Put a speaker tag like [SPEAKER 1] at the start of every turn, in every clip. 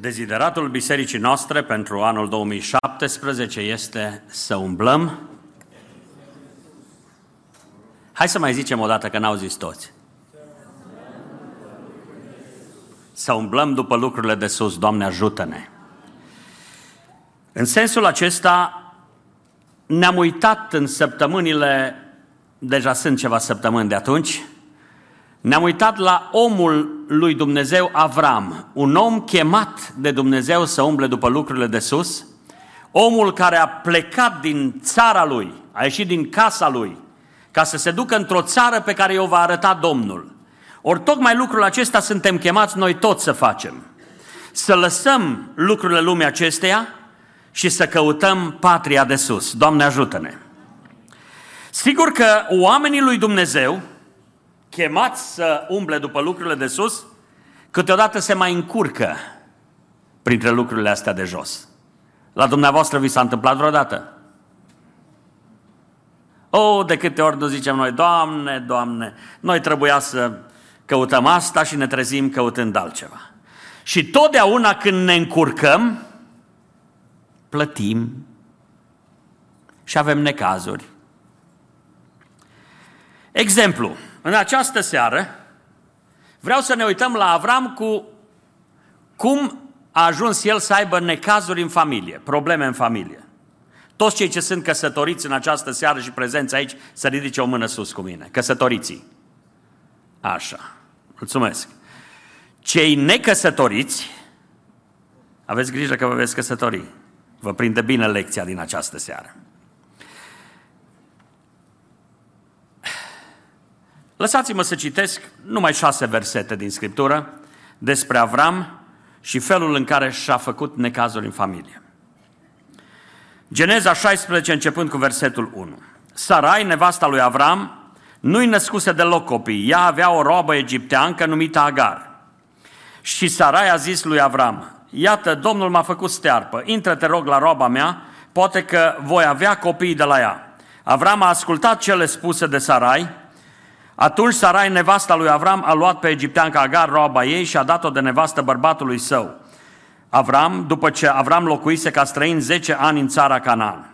[SPEAKER 1] Dezideratul bisericii noastre pentru anul 2017 este să umblăm. Hai să mai zicem o dată că n-au zis toți. Să umblăm după lucrurile de sus, Doamne ajută-ne. În sensul acesta ne-am uitat în săptămânile, deja sunt ceva săptămâni de atunci, ne-am uitat la omul lui Dumnezeu Avram, un om chemat de Dumnezeu să umble după lucrurile de sus, omul care a plecat din țara lui, a ieșit din casa lui, ca să se ducă într-o țară pe care o va arăta Domnul. Ori tocmai lucrul acesta suntem chemați noi toți să facem. Să lăsăm lucrurile lumii acesteia și să căutăm patria de sus. Doamne ajută-ne! Sigur că oamenii lui Dumnezeu, chemați să umble după lucrurile de sus, câteodată se mai încurcă printre lucrurile astea de jos. La dumneavoastră vi s-a întâmplat vreodată? O, oh, de câte ori nu zicem noi, Doamne, Doamne, noi trebuia să căutăm asta și ne trezim căutând altceva. Și totdeauna când ne încurcăm, plătim și avem necazuri. Exemplu, în această seară vreau să ne uităm la Avram cu cum a ajuns el să aibă necazuri în familie, probleme în familie. Toți cei ce sunt căsătoriți în această seară și prezenți aici, să ridice o mână sus cu mine. Căsătoriții. Așa. Mulțumesc. Cei necăsătoriți, aveți grijă că vă veți căsători. Vă prinde bine lecția din această seară. Lăsați-mă să citesc numai șase versete din Scriptură despre Avram și felul în care și-a făcut necazuri în familie. Geneza 16, începând cu versetul 1. Sarai, nevasta lui Avram, nu-i născuse deloc copii. Ea avea o robă egipteancă numită Agar. Și Sarai a zis lui Avram, iată, Domnul m-a făcut stearpă, intră te rog la roba mea, poate că voi avea copii de la ea. Avram a ascultat cele spuse de Sarai, atunci Sarai, nevasta lui Avram, a luat pe egipteanca Agar, roaba ei, și a dat-o de nevastă bărbatului său. Avram, după ce Avram locuise ca străin 10 ani în țara Canaan.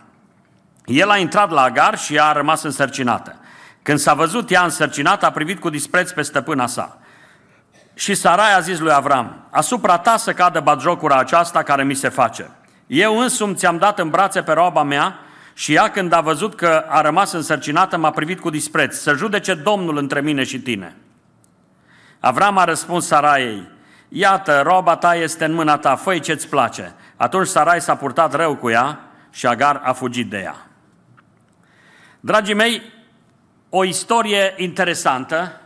[SPEAKER 1] El a intrat la Agar și ea a rămas însărcinată. Când s-a văzut ea însărcinată, a privit cu dispreț pe stăpâna sa. Și Sarai a zis lui Avram, asupra ta să cadă batjocura aceasta care mi se face. Eu însumi ți-am dat în brațe pe roaba mea și ea când a văzut că a rămas însărcinată m-a privit cu dispreț. Să judece Domnul între mine și tine. Avram a răspuns Saraiei, iată, roba ta este în mâna ta, făi ce-ți place. Atunci Sarai s-a purtat rău cu ea și Agar a fugit de ea. Dragii mei, o istorie interesantă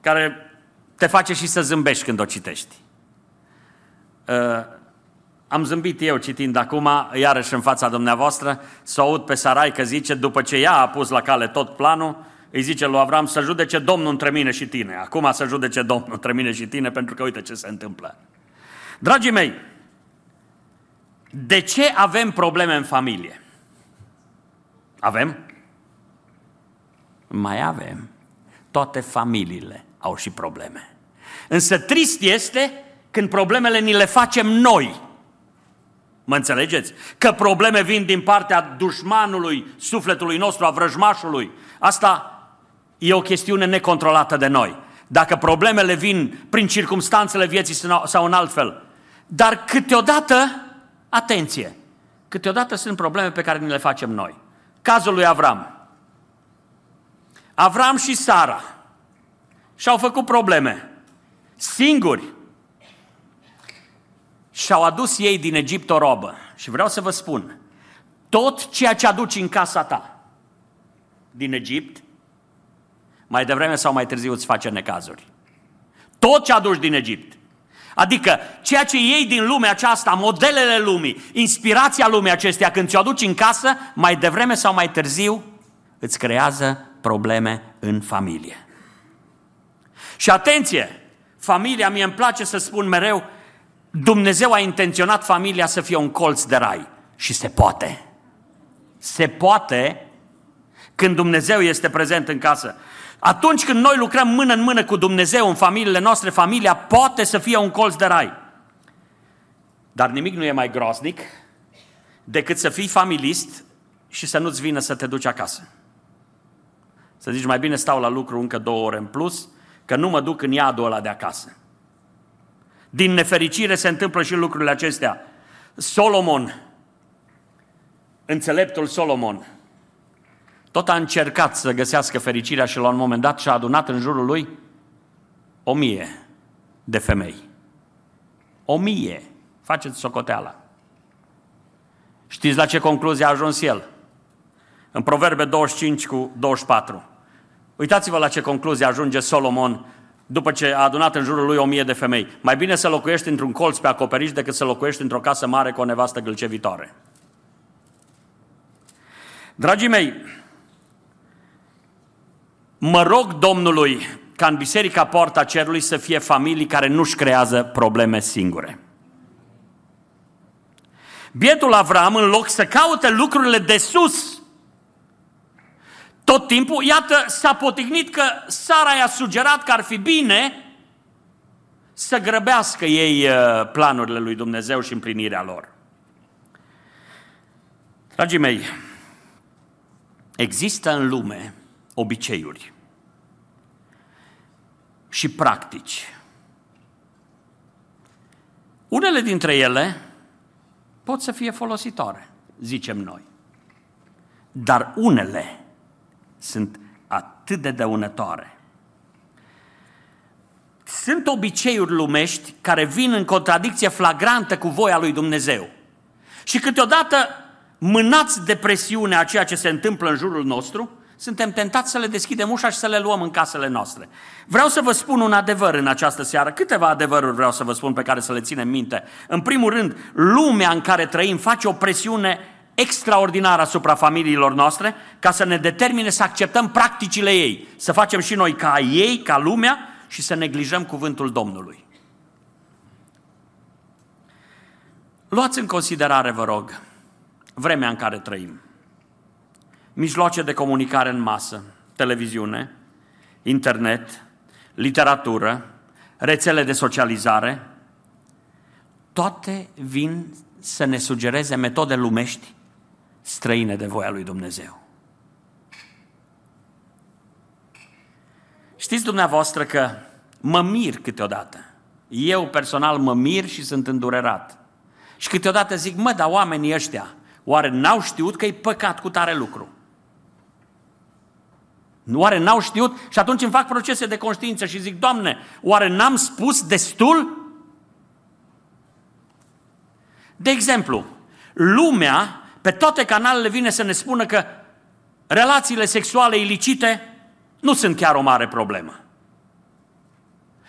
[SPEAKER 1] care te face și să zâmbești când o citești. Uh, am zâmbit eu citind acum, iarăși în fața dumneavoastră, să aud pe Sarai că zice, după ce ea a pus la cale tot planul, îi zice lui Avram să judece Domnul între mine și tine. Acum să judece Domnul între mine și tine, pentru că uite ce se întâmplă. Dragii mei, de ce avem probleme în familie? Avem? Mai avem. Toate familiile au și probleme. Însă trist este când problemele ni le facem noi. Mă înțelegeți? Că probleme vin din partea dușmanului, sufletului nostru, a vrăjmașului. Asta e o chestiune necontrolată de noi. Dacă problemele vin prin circumstanțele vieții sau în alt fel. Dar câteodată, atenție, câteodată sunt probleme pe care ni le facem noi. Cazul lui Avram. Avram și Sara și-au făcut probleme. Singuri. Și-au adus ei din Egipt o robă. Și vreau să vă spun, tot ceea ce aduci în casa ta din Egipt, mai devreme sau mai târziu îți face necazuri. Tot ce aduci din Egipt. Adică ceea ce iei din lumea aceasta, modelele lumii, inspirația lumii acesteia, când ți-o aduci în casă, mai devreme sau mai târziu, îți creează probleme în familie. Și atenție, familia, mie îmi place să spun mereu, Dumnezeu a intenționat familia să fie un colț de rai. Și se poate. Se poate când Dumnezeu este prezent în casă. Atunci când noi lucrăm mână în mână cu Dumnezeu în familiile noastre, familia poate să fie un colț de rai. Dar nimic nu e mai groaznic decât să fii familist și să nu-ți vină să te duci acasă. Să zici, mai bine stau la lucru încă două ore în plus, că nu mă duc în iadul ăla de acasă. Din nefericire se întâmplă și lucrurile acestea. Solomon, înțeleptul Solomon, tot a încercat să găsească fericirea și la un moment dat și-a adunat în jurul lui o mie de femei. O mie. Faceți socoteala. Știți la ce concluzie a ajuns el? În Proverbe 25 cu 24. Uitați-vă la ce concluzie ajunge Solomon după ce a adunat în jurul lui o mie de femei. Mai bine să locuiești într-un colț pe acoperiș decât să locuiești într-o casă mare cu o nevastă gâlcevitoare. Dragii mei, mă rog Domnului ca în Biserica Porta Cerului să fie familii care nu-și creează probleme singure. Bietul Avram, în loc să caute lucrurile de sus, tot timpul, iată, s-a potignit că Sara i-a sugerat că ar fi bine să grăbească ei uh, planurile lui Dumnezeu și împlinirea lor. Dragii mei, există în lume obiceiuri și practici. Unele dintre ele pot să fie folositoare, zicem noi. Dar unele sunt atât de dăunătoare. Sunt obiceiuri lumești care vin în contradicție flagrantă cu voia lui Dumnezeu. Și câteodată, mânați de presiunea a ceea ce se întâmplă în jurul nostru, suntem tentați să le deschidem ușa și să le luăm în casele noastre. Vreau să vă spun un adevăr în această seară. Câteva adevăruri vreau să vă spun pe care să le ținem minte. În primul rând, lumea în care trăim face o presiune extraordinară asupra familiilor noastre ca să ne determine să acceptăm practicile ei, să facem și noi ca ei, ca lumea și să neglijăm cuvântul Domnului. Luați în considerare, vă rog, vremea în care trăim mijloace de comunicare în masă, televiziune, internet, literatură, rețele de socializare, toate vin să ne sugereze metode lumești străine de voia lui Dumnezeu. Știți dumneavoastră că mă mir câteodată. Eu personal mă mir și sunt îndurerat. Și câteodată zic, mă, dar oamenii ăștia, oare n-au știut că e păcat cu tare lucru? Oare n-au știut? Și atunci îmi fac procese de conștiință și zic, Doamne, oare n-am spus destul? De exemplu, lumea pe toate canalele vine să ne spună că relațiile sexuale ilicite nu sunt chiar o mare problemă.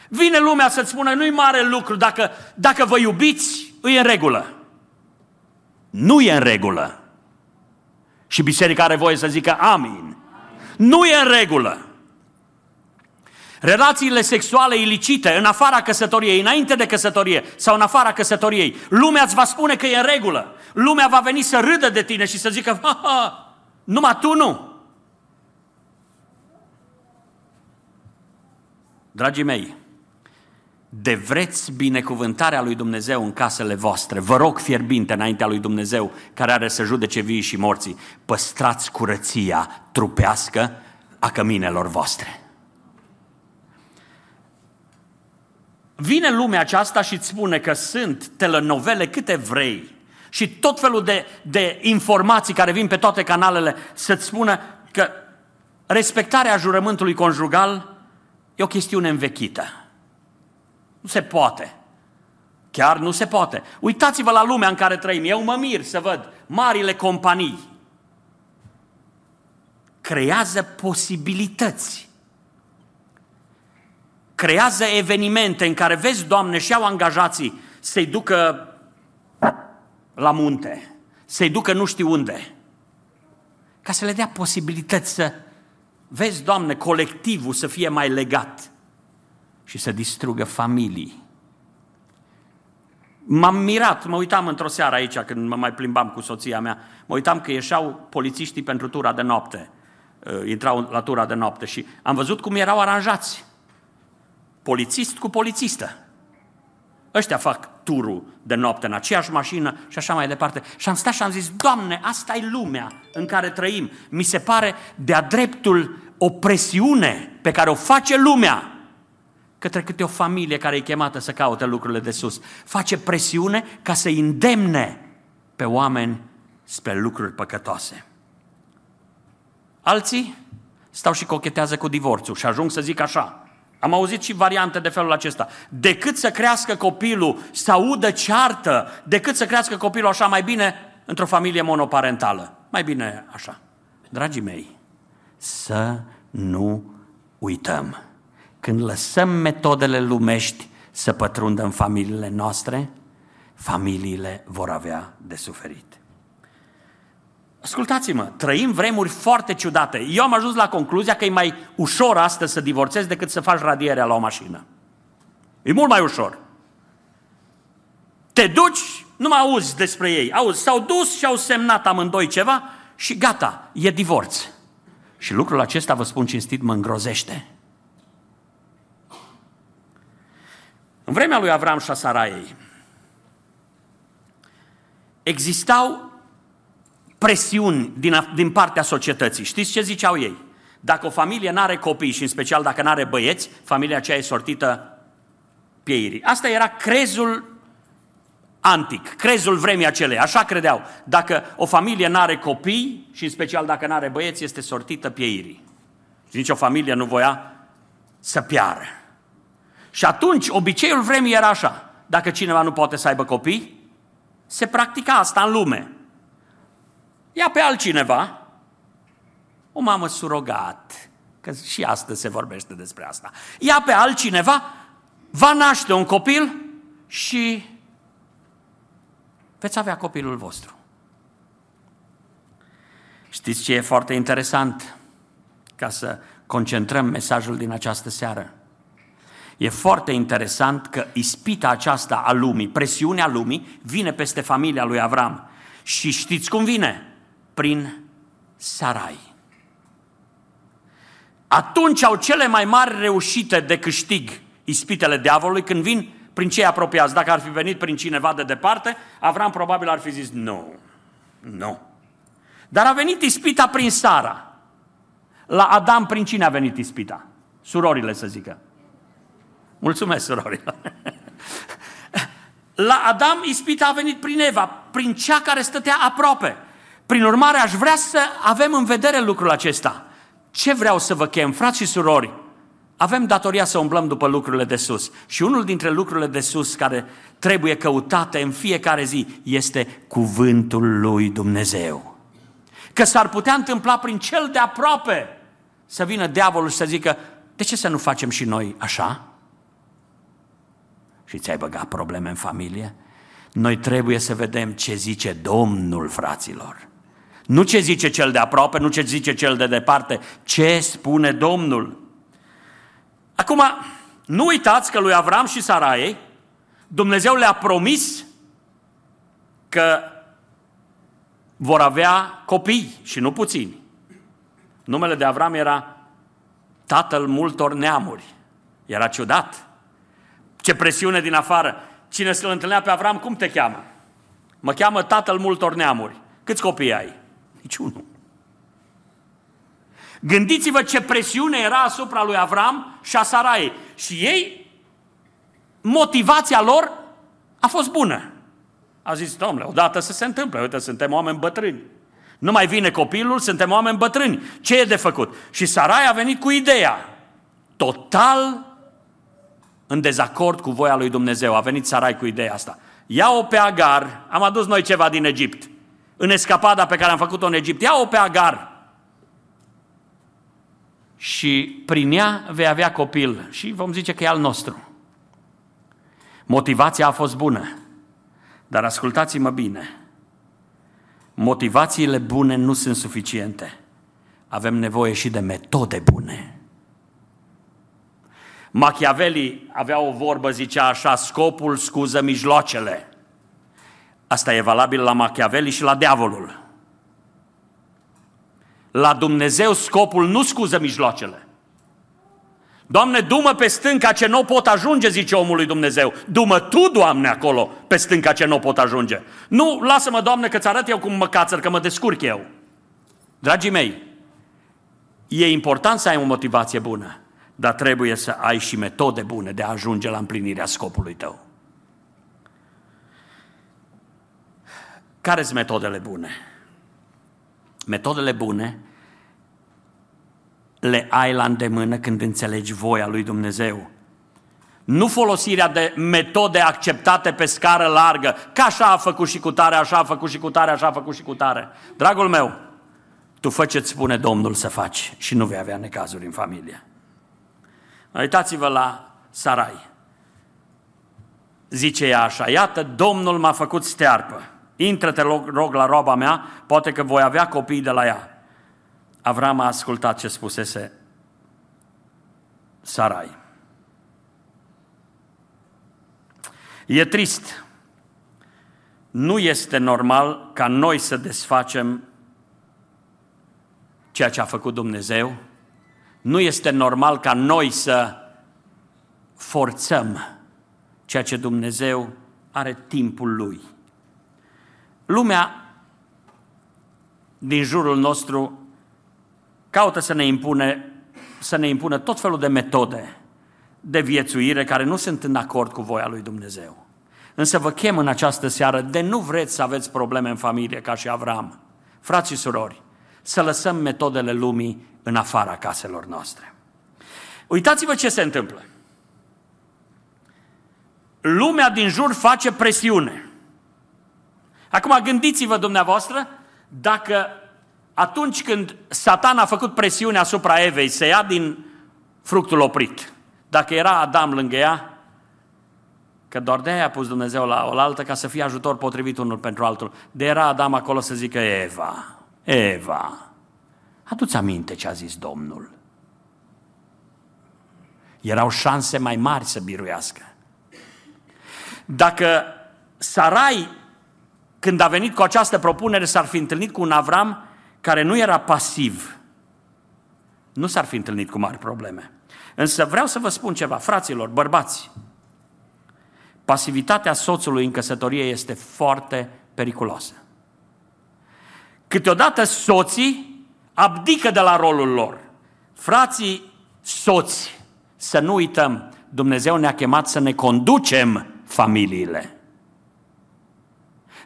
[SPEAKER 1] Vine lumea să-ți spună, nu-i mare lucru, dacă, dacă vă iubiți, îi în regulă. Nu e în regulă. Și biserica are voie să zică amin. Nu e în regulă. Relațiile sexuale ilicite în afara căsătoriei, înainte de căsătorie sau în afara căsătoriei, lumea îți va spune că e în regulă. Lumea va veni să râdă de tine și să zică, ha, ha, numai tu nu. Dragii mei, de vreți binecuvântarea lui Dumnezeu în casele voastre, vă rog fierbinte înaintea lui Dumnezeu, care are să judece vii și morții, păstrați curăția trupească a căminelor voastre. Vine lumea aceasta și îți spune că sunt telenovele câte vrei și tot felul de, de informații care vin pe toate canalele să-ți spună că respectarea jurământului conjugal e o chestiune învechită. Nu se poate. Chiar nu se poate. Uitați-vă la lumea în care trăim. Eu mă mir să văd marile companii creează posibilități creează evenimente în care vezi, Doamne, și au angajații să-i ducă la munte, să-i ducă nu știu unde, ca să le dea posibilități să, vezi, Doamne, colectivul să fie mai legat și să distrugă familii. M-am mirat, mă uitam într-o seară aici când mă mai plimbam cu soția mea, mă uitam că ieșeau polițiștii pentru tura de noapte, uh, intrau la tura de noapte și am văzut cum erau aranjați polițist cu polițistă. Ăștia fac turul de noapte în aceeași mașină și așa mai departe. Și am stat și am zis, Doamne, asta e lumea în care trăim. Mi se pare de-a dreptul o presiune pe care o face lumea către câte o familie care e chemată să caute lucrurile de sus. Face presiune ca să îndemne pe oameni spre lucruri păcătoase. Alții stau și cochetează cu divorțul și ajung să zic așa. Am auzit și variante de felul acesta. Decât să crească copilul, să audă ceartă, decât să crească copilul așa mai bine într-o familie monoparentală. Mai bine așa. Dragii mei, să nu uităm. Când lăsăm metodele lumești să pătrundă în familiile noastre, familiile vor avea de suferit. Ascultați-mă, trăim vremuri foarte ciudate. Eu am ajuns la concluzia că e mai ușor astăzi să divorțezi decât să faci radierea la o mașină. E mult mai ușor. Te duci, nu mai auzi despre ei. Auzi, s-au dus și au semnat amândoi ceva și gata, e divorț. Și lucrul acesta, vă spun cinstit, mă îngrozește. În vremea lui Avram și a Saraiei, existau presiuni din, din partea societății. Știți ce ziceau ei? Dacă o familie nu are copii și în special dacă nu are băieți, familia aceea e sortită pieirii. Asta era crezul antic, crezul vremii acelei, așa credeau. Dacă o familie nu are copii și în special dacă nu are băieți, este sortită pieirii. Și nici o familie nu voia să piară. Și atunci, obiceiul vremii era așa. Dacă cineva nu poate să aibă copii, se practica asta în lume. Ia pe altcineva, o mamă surogat, că și astăzi se vorbește despre asta. Ia pe altcineva, va naște un copil și veți avea copilul vostru. Știți ce e foarte interesant? Ca să concentrăm mesajul din această seară. E foarte interesant că ispita aceasta a lumii, presiunea lumii, vine peste familia lui Avram. Și știți cum vine? Prin Sarai. Atunci au cele mai mari reușite de câștig ispitele diavolului când vin prin cei apropiați. Dacă ar fi venit prin cineva de departe, Avram probabil ar fi zis nu, nu. Dar a venit ispita prin Sara. La Adam prin cine a venit ispita? Surorile să zică. Mulțumesc, surorile. La Adam ispita a venit prin Eva, prin cea care stătea aproape. Prin urmare, aș vrea să avem în vedere lucrul acesta. Ce vreau să vă chem, frați și surori? Avem datoria să umblăm după lucrurile de sus. Și unul dintre lucrurile de sus care trebuie căutate în fiecare zi este cuvântul lui Dumnezeu. Că s-ar putea întâmpla prin cel de aproape să vină diavolul și să zică, de ce să nu facem și noi așa? Și ți-ai băgat probleme în familie? Noi trebuie să vedem ce zice Domnul, fraților. Nu ce zice cel de aproape, nu ce zice cel de departe, ce spune Domnul. Acum, nu uitați că lui Avram și Saraie, Dumnezeu le-a promis că vor avea copii și nu puțini. Numele de Avram era tatăl multor neamuri. Era ciudat. Ce presiune din afară. Cine să-l întâlnea pe Avram, cum te cheamă? Mă cheamă tatăl multor neamuri. Câți copii ai? Niciunul. Gândiți-vă ce presiune era asupra lui Avram și a Sarai. Și ei, motivația lor a fost bună. A zis, domnule, odată să se întâmple, uite, suntem oameni bătrâni. Nu mai vine copilul, suntem oameni bătrâni. Ce e de făcut? Și Sarai a venit cu ideea. Total în dezacord cu voia lui Dumnezeu. A venit Sarai cu ideea asta. Ia-o pe Agar, am adus noi ceva din Egipt în escapada pe care am făcut-o în Egipt. Ia-o pe Agar și prin ea vei avea copil și vom zice că e al nostru. Motivația a fost bună, dar ascultați-mă bine. Motivațiile bune nu sunt suficiente. Avem nevoie și de metode bune. Machiavelli avea o vorbă, zicea așa, scopul scuză mijloacele. Asta e valabil la Machiavelli și la diavolul. La Dumnezeu scopul nu scuză mijloacele. Doamne, dumă pe stânca ce nu pot ajunge, zice omul lui Dumnezeu. Dumă Tu, Doamne, acolo, pe stânca ce nu pot ajunge. Nu, lasă-mă, Doamne, că-ți arăt eu cum mă cațăr, că mă descurc eu. Dragii mei, e important să ai o motivație bună, dar trebuie să ai și metode bune de a ajunge la împlinirea scopului tău. Care sunt metodele bune? Metodele bune le ai la îndemână când înțelegi voia lui Dumnezeu. Nu folosirea de metode acceptate pe scară largă, că așa a făcut și cu tare, așa a făcut și cu tare, așa a făcut și cu tare. Dragul meu, tu fă ce-ți spune Domnul să faci și nu vei avea necazuri în familie. Uitați-vă la Sarai. Zice ea așa, iată, Domnul m-a făcut stearpă. Intră-te, rog, la roba mea, poate că voi avea copii de la ea. Avram a ascultat ce spusese Sarai. E trist. Nu este normal ca noi să desfacem ceea ce a făcut Dumnezeu. Nu este normal ca noi să forțăm ceea ce Dumnezeu are timpul Lui. Lumea din jurul nostru caută să ne, impune, să ne impună tot felul de metode de viețuire care nu sunt în acord cu voia lui Dumnezeu. Însă vă chem în această seară de nu vreți să aveți probleme în familie ca și Avram. Frați și surori, să lăsăm metodele lumii în afara caselor noastre. Uitați-vă ce se întâmplă. Lumea din jur face presiune. Acum gândiți-vă dumneavoastră dacă atunci când Satan a făcut presiune asupra Evei să ia din fructul oprit, dacă era Adam lângă ea, că doar de aia a pus Dumnezeu la oaltă ca să fie ajutor potrivit unul pentru altul, de era Adam acolo să zică Eva, Eva, adu-ți aminte ce a zis Domnul. Erau șanse mai mari să biruiască. Dacă Sarai, când a venit cu această propunere, s-ar fi întâlnit cu un Avram care nu era pasiv, nu s-ar fi întâlnit cu mari probleme. Însă vreau să vă spun ceva, fraților, bărbați, pasivitatea soțului în căsătorie este foarte periculoasă. Câteodată soții abdică de la rolul lor. Frații soți, să nu uităm, Dumnezeu ne-a chemat să ne conducem familiile.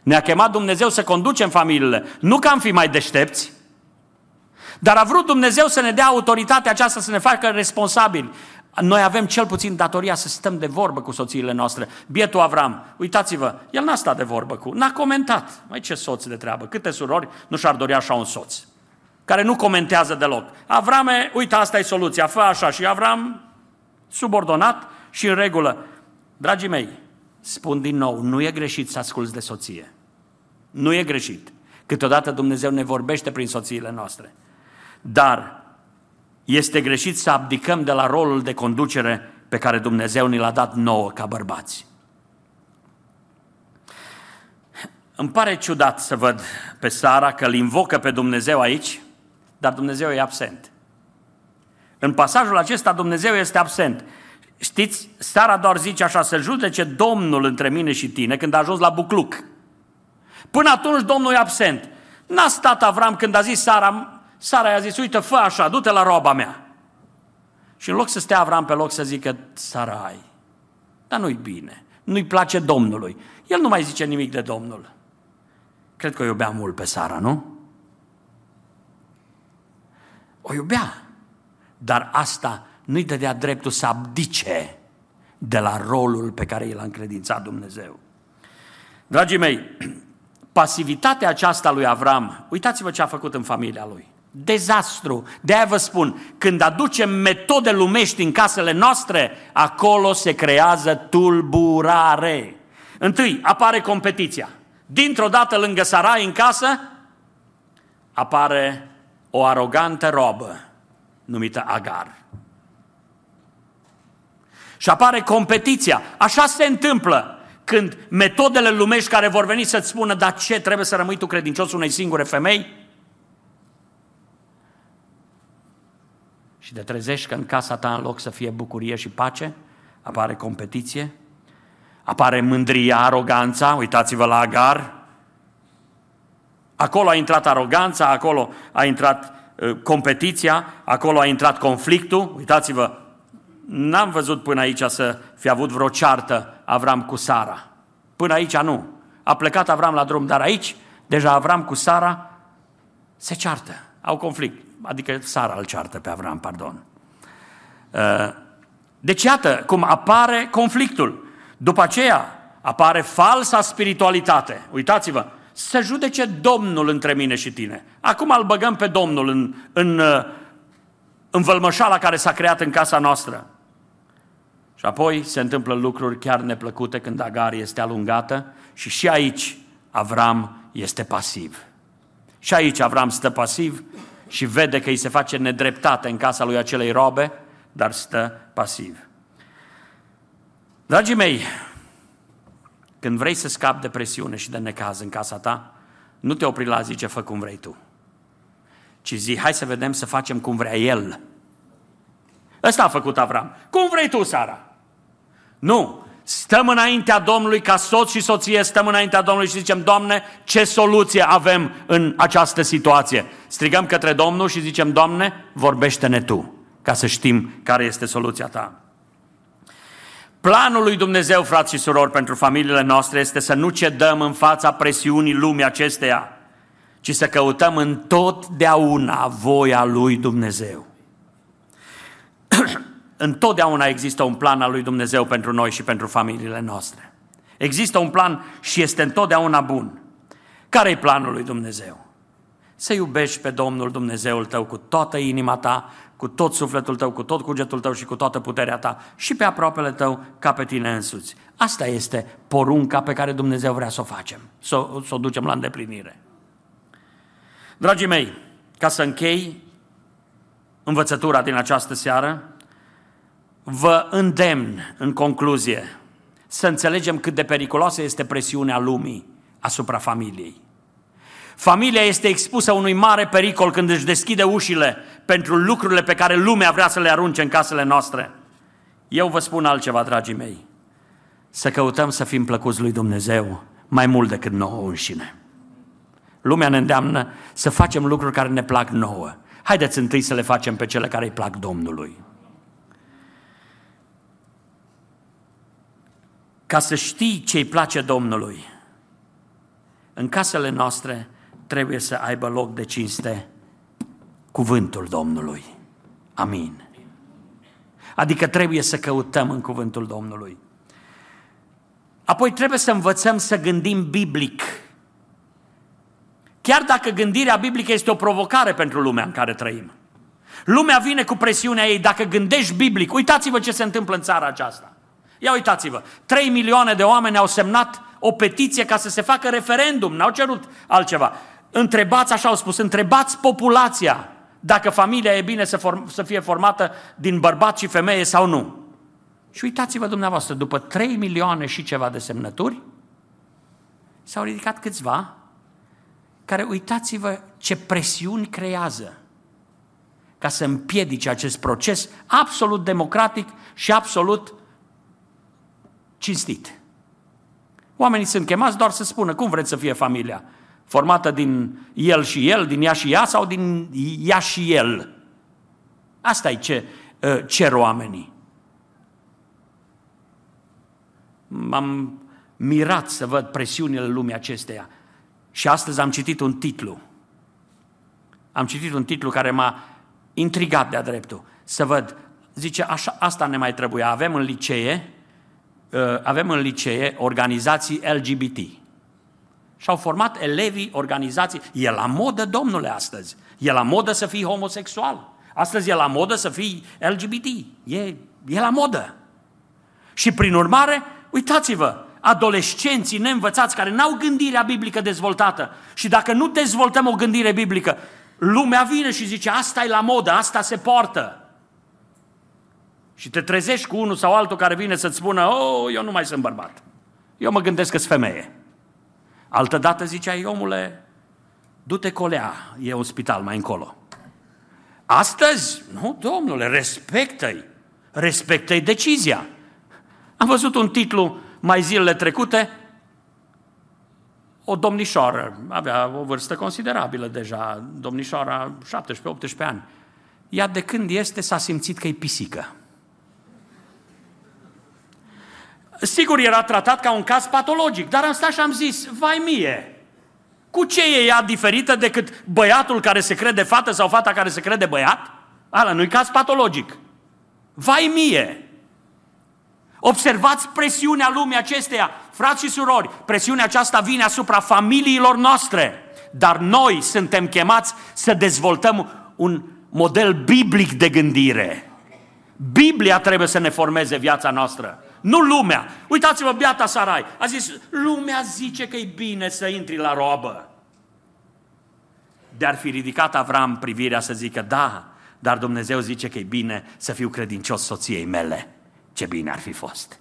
[SPEAKER 1] Ne-a chemat Dumnezeu să conducem familiile, nu că am fi mai deștepți, dar a vrut Dumnezeu să ne dea autoritatea aceasta, să ne facă responsabili. Noi avem cel puțin datoria să stăm de vorbă cu soțiile noastre. Bietul Avram, uitați-vă, el n-a stat de vorbă cu, n-a comentat. Mai ce soț de treabă, câte surori nu și-ar dori așa un soț, care nu comentează deloc. Avrame, uite, asta e soluția, fă așa. Și Avram, subordonat și în regulă. Dragii mei, spun din nou, nu e greșit să asculți de soție. Nu e greșit. Câteodată Dumnezeu ne vorbește prin soțiile noastre. Dar este greșit să abdicăm de la rolul de conducere pe care Dumnezeu ni l-a dat nouă ca bărbați. Îmi pare ciudat să văd pe Sara că îl invocă pe Dumnezeu aici, dar Dumnezeu e absent. În pasajul acesta Dumnezeu este absent. Știți, Sara doar zice așa, să judece Domnul între mine și tine când a ajuns la bucluc. Până atunci Domnul e absent. N-a stat Avram când a zis Sara, Sara i-a zis, uite, fă așa, du-te la roba mea. Și în loc să stea Avram pe loc să zică, Sarai, dar nu-i bine, nu-i place Domnului. El nu mai zice nimic de Domnul. Cred că o iubea mult pe Sara, nu? O iubea. Dar asta nu-i dădea dreptul să abdice de la rolul pe care i l-a încredințat Dumnezeu. Dragii mei, pasivitatea aceasta lui Avram, uitați-vă ce a făcut în familia lui. Dezastru. De aia vă spun, când aducem metode lumești în casele noastre, acolo se creează tulburare. Întâi, apare competiția. Dintr-o dată lângă Sarai în casă, apare o arogantă robă numită Agar. Și apare competiția. Așa se întâmplă când metodele lumești care vor veni să-ți spună, dar ce, trebuie să rămâi tu credincios unei singure femei? și te trezești că în casa ta, în loc să fie bucurie și pace, apare competiție, apare mândria, aroganța, uitați-vă la Agar, acolo a intrat aroganța, acolo a intrat uh, competiția, acolo a intrat conflictul, uitați-vă, n-am văzut până aici să fi avut vreo ceartă Avram cu Sara. Până aici nu. A plecat Avram la drum, dar aici, deja Avram cu Sara se ceartă, au conflict. Adică Sara îl ceartă pe Avram, pardon. Uh, deci iată cum apare conflictul. După aceea apare falsa spiritualitate. Uitați-vă, să judece Domnul între mine și tine. Acum îl băgăm pe Domnul în, în, uh, în vălmășala care s-a creat în casa noastră. Și apoi se întâmplă lucruri chiar neplăcute când Agar este alungată și și aici Avram este pasiv. Și aici Avram stă pasiv și vede că îi se face nedreptate în casa lui acelei robe, dar stă pasiv. Dragii mei, când vrei să scapi de presiune și de necaz în casa ta, nu te opri la zice, fă cum vrei tu. Ci zi, hai să vedem să facem cum vrea el. Ăsta a făcut Avram. Cum vrei tu, Sara? Nu. Stăm înaintea Domnului ca soț și soție, stăm înaintea Domnului și zicem, Doamne, ce soluție avem în această situație? Strigăm către Domnul și zicem, Doamne, vorbește-ne Tu, ca să știm care este soluția Ta. Planul lui Dumnezeu, frați și surori, pentru familiile noastre este să nu cedăm în fața presiunii lumii acesteia, ci să căutăm întotdeauna voia lui Dumnezeu. Întotdeauna există un plan al lui Dumnezeu pentru noi și pentru familiile noastre. Există un plan și este întotdeauna bun. Care e planul lui Dumnezeu? Să iubești pe Domnul Dumnezeul tău cu toată inima ta, cu tot sufletul tău, cu tot cugetul tău și cu toată puterea ta și pe aproapele tău ca pe tine însuți. Asta este porunca pe care Dumnezeu vrea să o facem, să o, să o ducem la îndeplinire. Dragii mei, ca să închei învățătura din această seară, vă îndemn în concluzie să înțelegem cât de periculoasă este presiunea lumii asupra familiei. Familia este expusă unui mare pericol când își deschide ușile pentru lucrurile pe care lumea vrea să le arunce în casele noastre. Eu vă spun altceva, dragii mei. Să căutăm să fim plăcuți lui Dumnezeu mai mult decât nouă înșine. Lumea ne îndeamnă să facem lucruri care ne plac nouă. Haideți întâi să le facem pe cele care îi plac Domnului. Ca să știi ce îi place Domnului, în casele noastre trebuie să aibă loc de cinste cuvântul Domnului. Amin. Adică trebuie să căutăm în cuvântul Domnului. Apoi trebuie să învățăm să gândim biblic. Chiar dacă gândirea biblică este o provocare pentru lumea în care trăim. Lumea vine cu presiunea ei, dacă gândești biblic, uitați-vă ce se întâmplă în țara aceasta. Ia uitați-vă, 3 milioane de oameni au semnat o petiție ca să se facă referendum, n-au cerut altceva. Întrebați, așa au spus, întrebați populația dacă familia e bine să, form, să fie formată din bărbat și femeie sau nu. Și uitați-vă dumneavoastră, după 3 milioane și ceva de semnături, s-au ridicat câțiva care uitați-vă ce presiuni creează ca să împiedice acest proces absolut democratic și absolut cinstit. Oamenii sunt chemați doar să spună cum vreți să fie familia. Formată din el și el, din ea și ea sau din ea și el. Asta e ce ă, cer oamenii. M-am mirat să văd presiunile lumii acesteia. Și astăzi am citit un titlu. Am citit un titlu care m-a intrigat de-a dreptul. Să văd, zice, așa, asta ne mai trebuie. Avem în licee Uh, avem în licee organizații LGBT. Și-au format elevii organizații. E la modă, domnule, astăzi. E la modă să fii homosexual. Astăzi e la modă să fii LGBT. E, e la modă. Și prin urmare, uitați-vă, adolescenții neînvățați care n-au gândirea biblică dezvoltată și dacă nu dezvoltăm o gândire biblică, lumea vine și zice asta e la modă, asta se poartă și te trezești cu unul sau altul care vine să-ți spună, oh, eu nu mai sunt bărbat. Eu mă gândesc că-s femeie. Altă dată ziceai, omule, du-te colea, e un spital mai încolo. Astăzi? Nu, domnule, respectă-i. Respectă-i decizia. Am văzut un titlu mai zilele trecute, o domnișoară, avea o vârstă considerabilă deja, domnișoara 17-18 ani. Ea de când este s-a simțit că e pisică. Sigur, era tratat ca un caz patologic, dar am stat și am zis, vai mie, cu ce e ea diferită decât băiatul care se crede fată sau fata care se crede băiat? Ala nu-i caz patologic. Vai mie! Observați presiunea lumii acesteia, frați și surori, presiunea aceasta vine asupra familiilor noastre, dar noi suntem chemați să dezvoltăm un model biblic de gândire. Biblia trebuie să ne formeze viața noastră, nu lumea. Uitați-vă, beata Sarai, a zis, lumea zice că e bine să intri la robă. De-ar fi ridicat Avram privirea să zică, da, dar Dumnezeu zice că e bine să fiu credincios soției mele. Ce bine ar fi fost!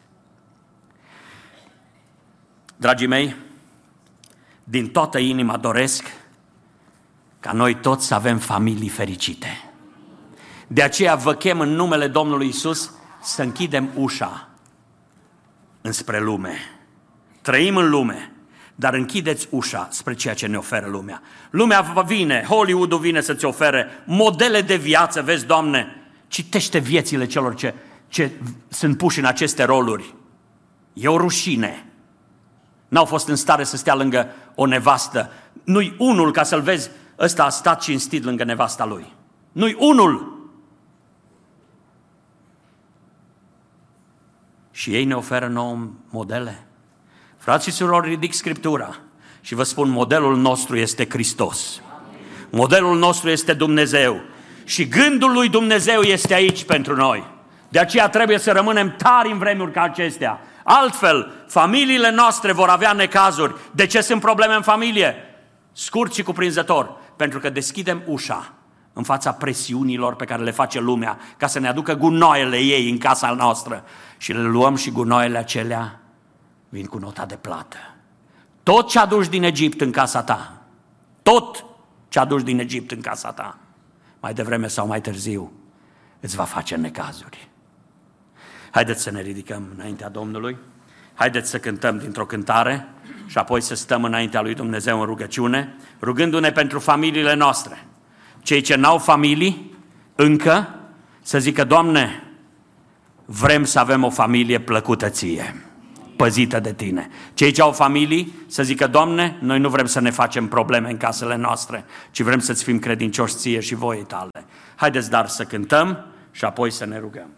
[SPEAKER 1] Dragii mei, din toată inima doresc ca noi toți să avem familii fericite. De aceea vă chem în numele Domnului Isus să închidem ușa înspre lume. Trăim în lume, dar închideți ușa spre ceea ce ne oferă lumea. Lumea vine, Hollywood-ul vine să-ți ofere modele de viață, vezi, Doamne, citește viețile celor ce, ce sunt puși în aceste roluri. E o rușine. N-au fost în stare să stea lângă o nevastă. Nu-i unul ca să-l vezi, ăsta a stat cinstit lângă nevasta lui. Nu-i unul. Și ei ne oferă nouă modele. Frații și surori, ridic Scriptura și vă spun, modelul nostru este Hristos. Modelul nostru este Dumnezeu. Și gândul lui Dumnezeu este aici pentru noi. De aceea trebuie să rămânem tari în vremuri ca acestea. Altfel, familiile noastre vor avea necazuri. De ce sunt probleme în familie? Scurt și cuprinzător. Pentru că deschidem ușa în fața presiunilor pe care le face lumea ca să ne aducă gunoaiele ei în casa noastră și le luăm și gunoaiele acelea vin cu nota de plată. Tot ce aduci din Egipt în casa ta, tot ce aduci din Egipt în casa ta, mai devreme sau mai târziu, îți va face necazuri. Haideți să ne ridicăm înaintea Domnului, haideți să cântăm dintr-o cântare și apoi să stăm înaintea lui Dumnezeu în rugăciune, rugându-ne pentru familiile noastre. Cei ce n-au familii, încă, să zică, Doamne, vrem să avem o familie plăcută ție, păzită de tine. Cei ce au familii să zică, Doamne, noi nu vrem să ne facem probleme în casele noastre, ci vrem să-ți fim credincioși ție și voie tale. Haideți dar să cântăm și apoi să ne rugăm.